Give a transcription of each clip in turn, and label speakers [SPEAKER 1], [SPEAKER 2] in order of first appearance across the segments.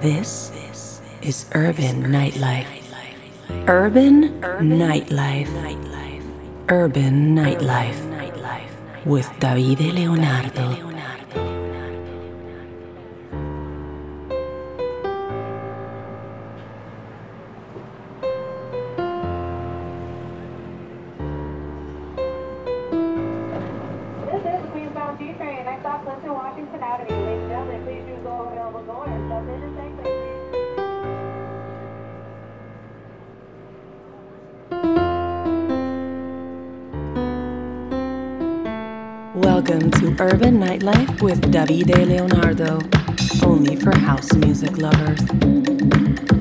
[SPEAKER 1] This is Urban Nightlife. Urban Nightlife. Urban Nightlife. With Davide Leonardo. Davide Leonardo. Only for house music lovers.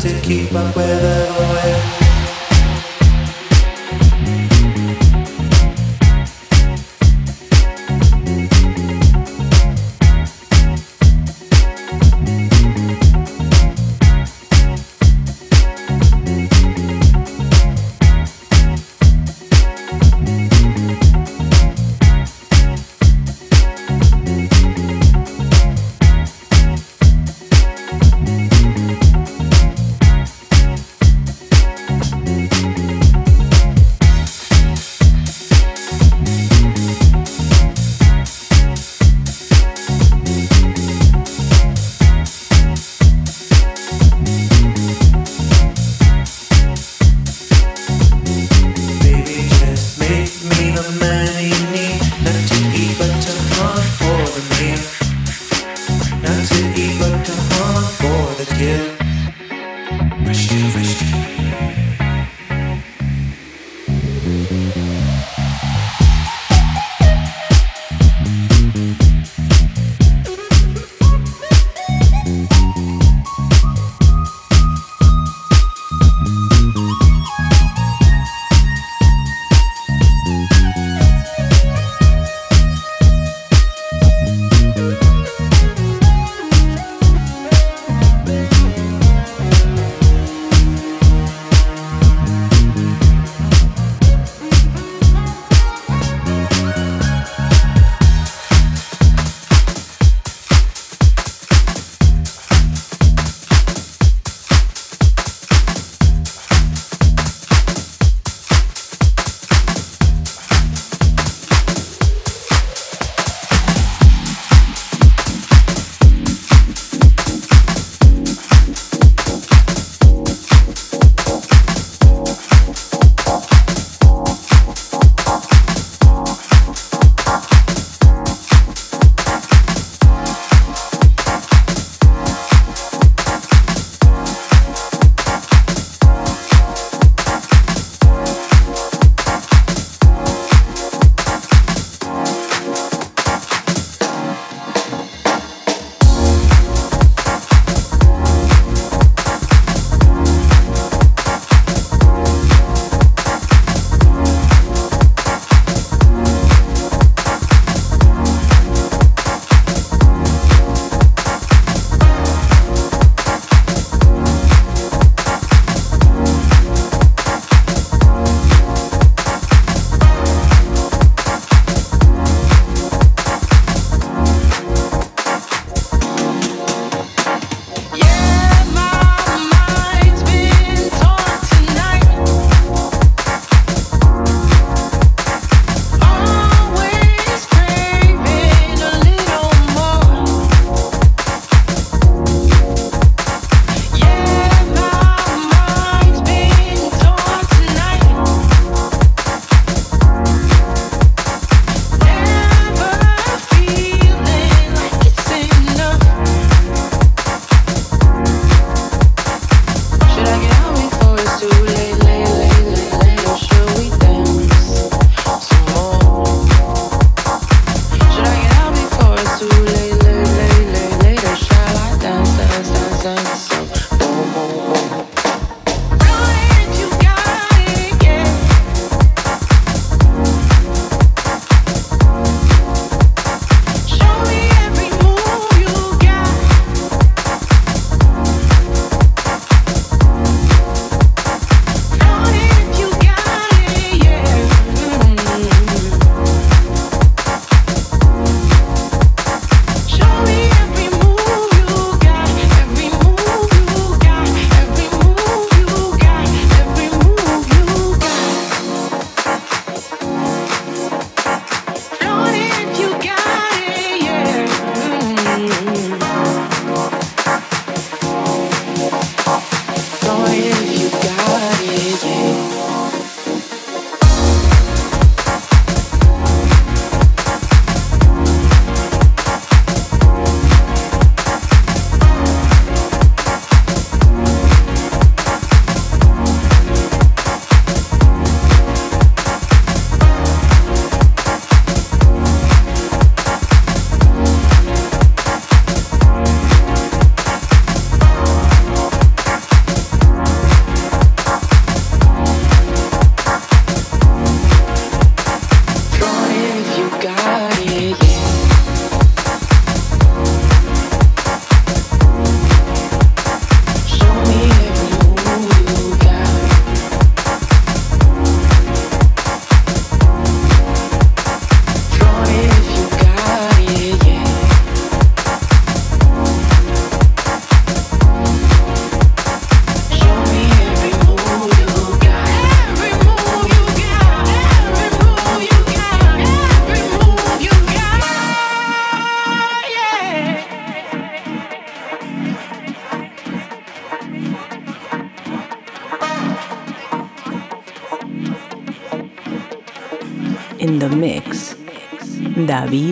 [SPEAKER 2] To keep up with everywhere.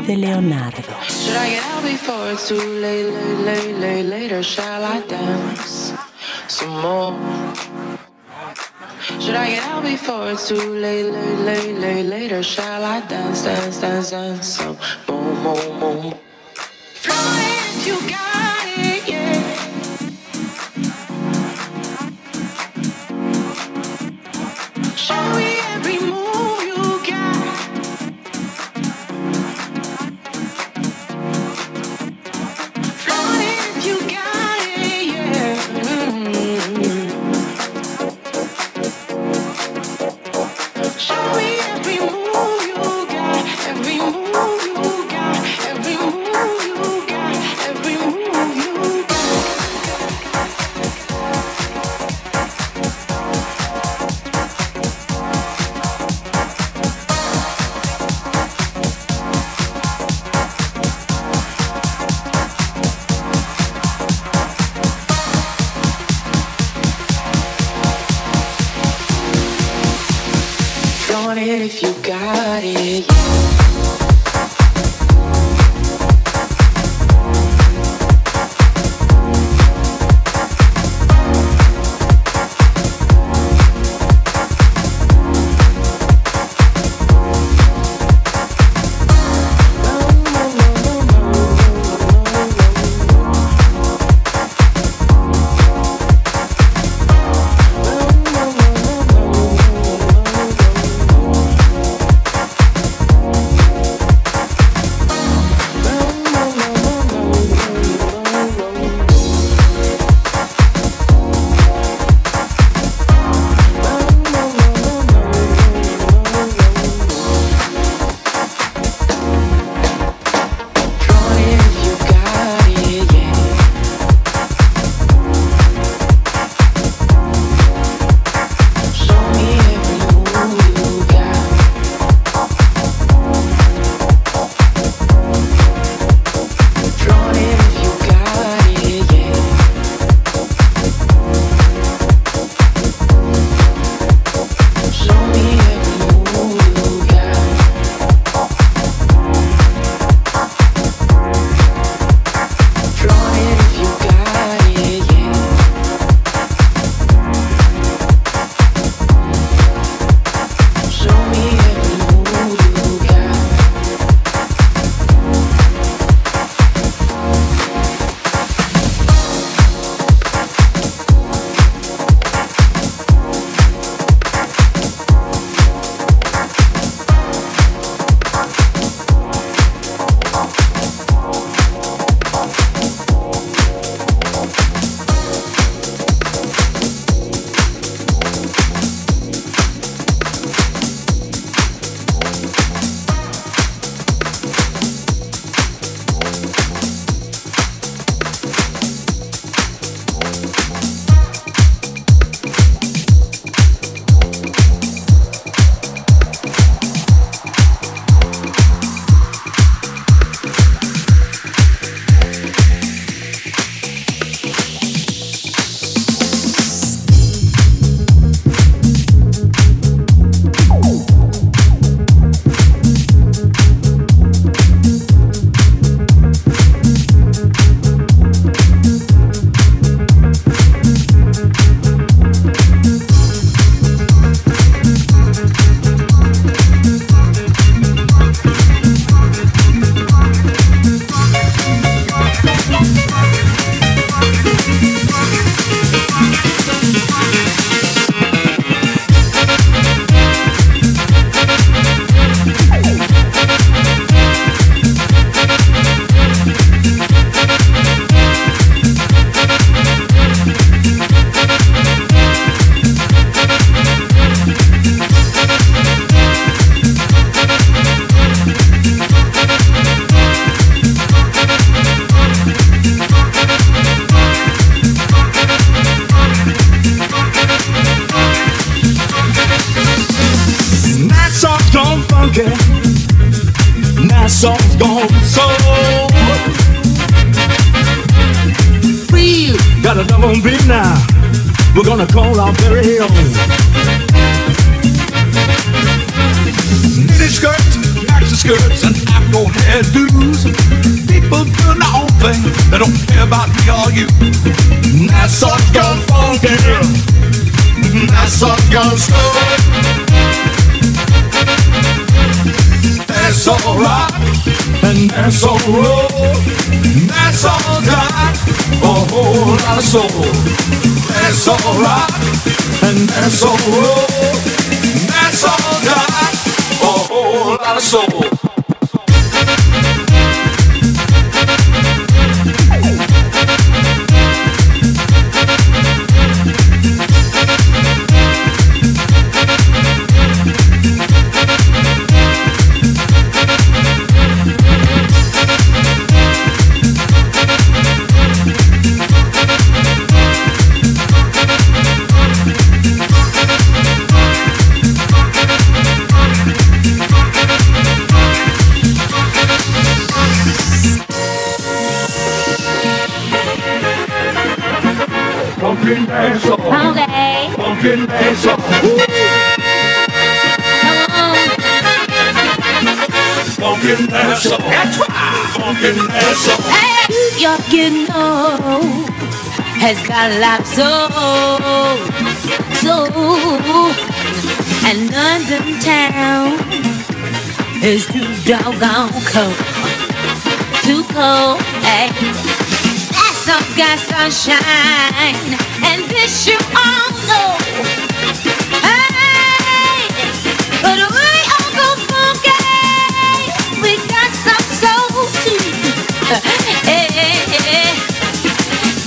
[SPEAKER 1] David Leonardo.
[SPEAKER 3] Should I get out before it's too
[SPEAKER 4] Nassau's gone. That's alright, and that's all roll. That's all got a whole lot of soul. That's alright, and that's all roll. That's all got a whole lot of soul.
[SPEAKER 5] Lot of soul, soul. And London town is too doggone cold, too cold. Eh? Hey, that song's got sunshine, and this you all know. Hey, but we all go funky. We got some soul too. Hey, eh, eh, hey, hey.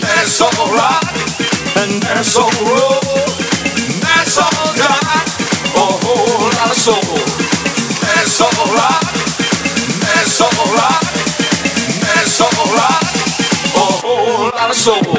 [SPEAKER 4] That's alright, and that's all. That's all a whole lot of soul. That's alright, that's alright, that's alright, a whole lot of soul.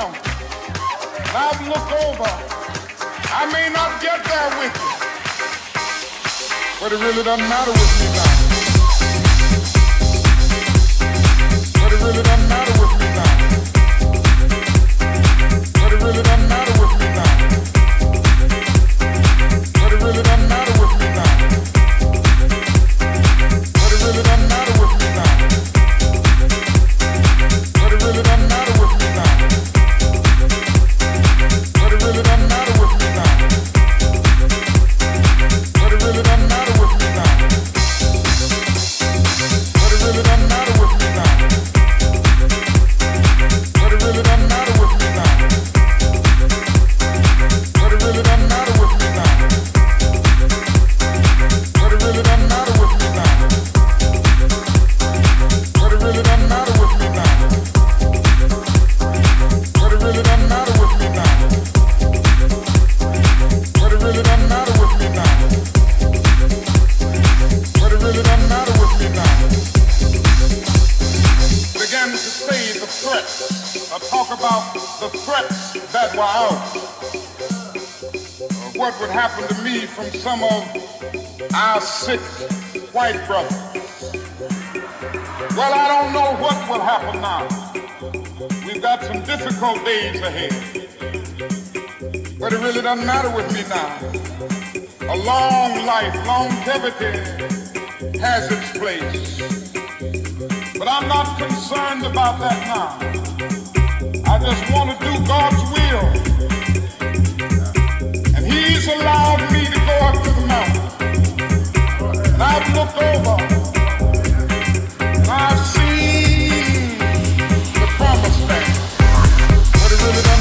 [SPEAKER 6] down. And I've looked over. I may not get there with you. But it really doesn't matter with me now. But it really doesn't matter happen now. We've got some difficult days ahead. But it really doesn't matter with me now. A long life, longevity has its place. But I'm not concerned about that now. I just want to do God's will. And He's allowed me to go up to the mountain. And I've looked over. Put it on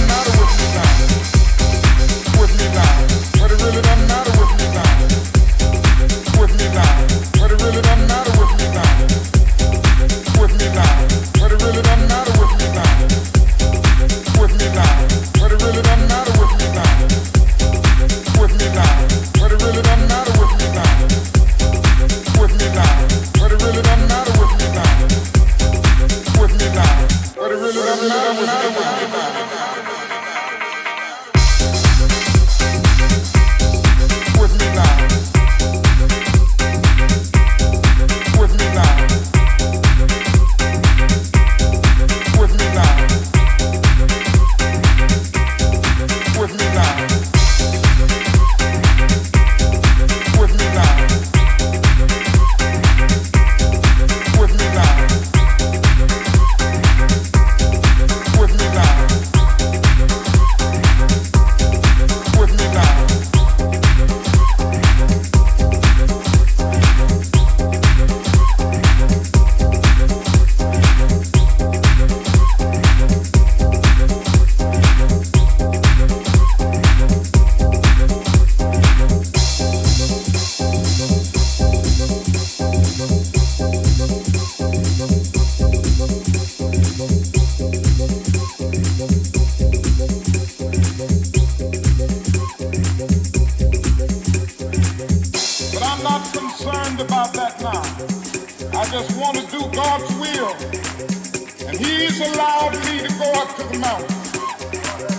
[SPEAKER 6] now.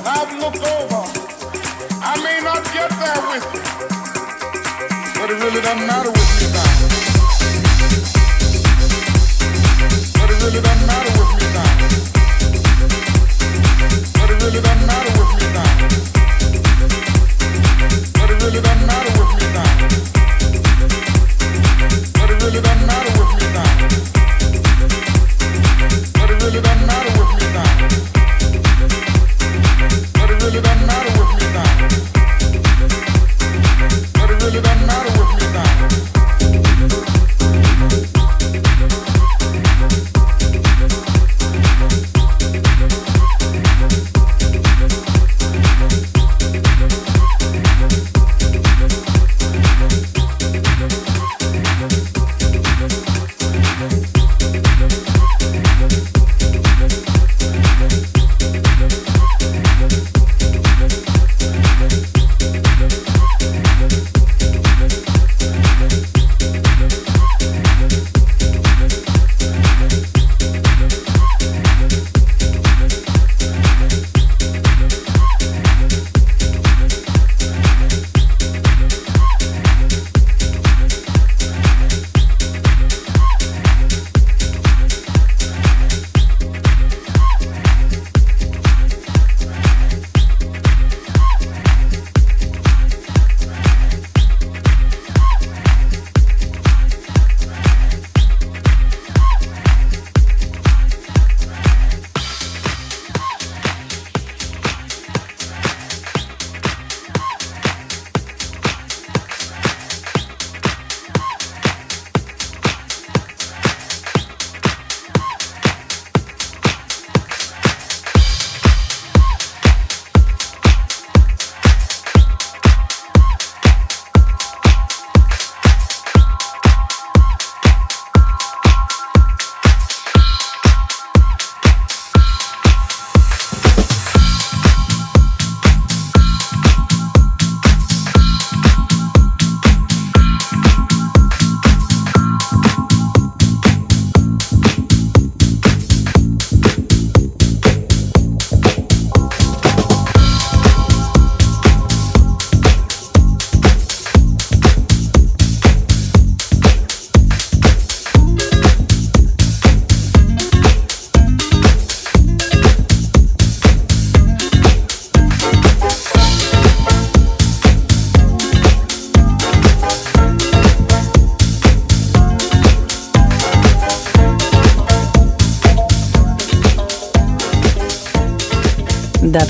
[SPEAKER 6] I've looked over. I may not get there with you, but it really doesn't matter with me now. But it really doesn't matter with me now. But it really doesn't matter.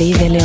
[SPEAKER 1] David Leonardo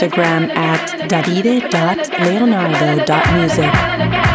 [SPEAKER 1] Instagram at davide.leonardo.music.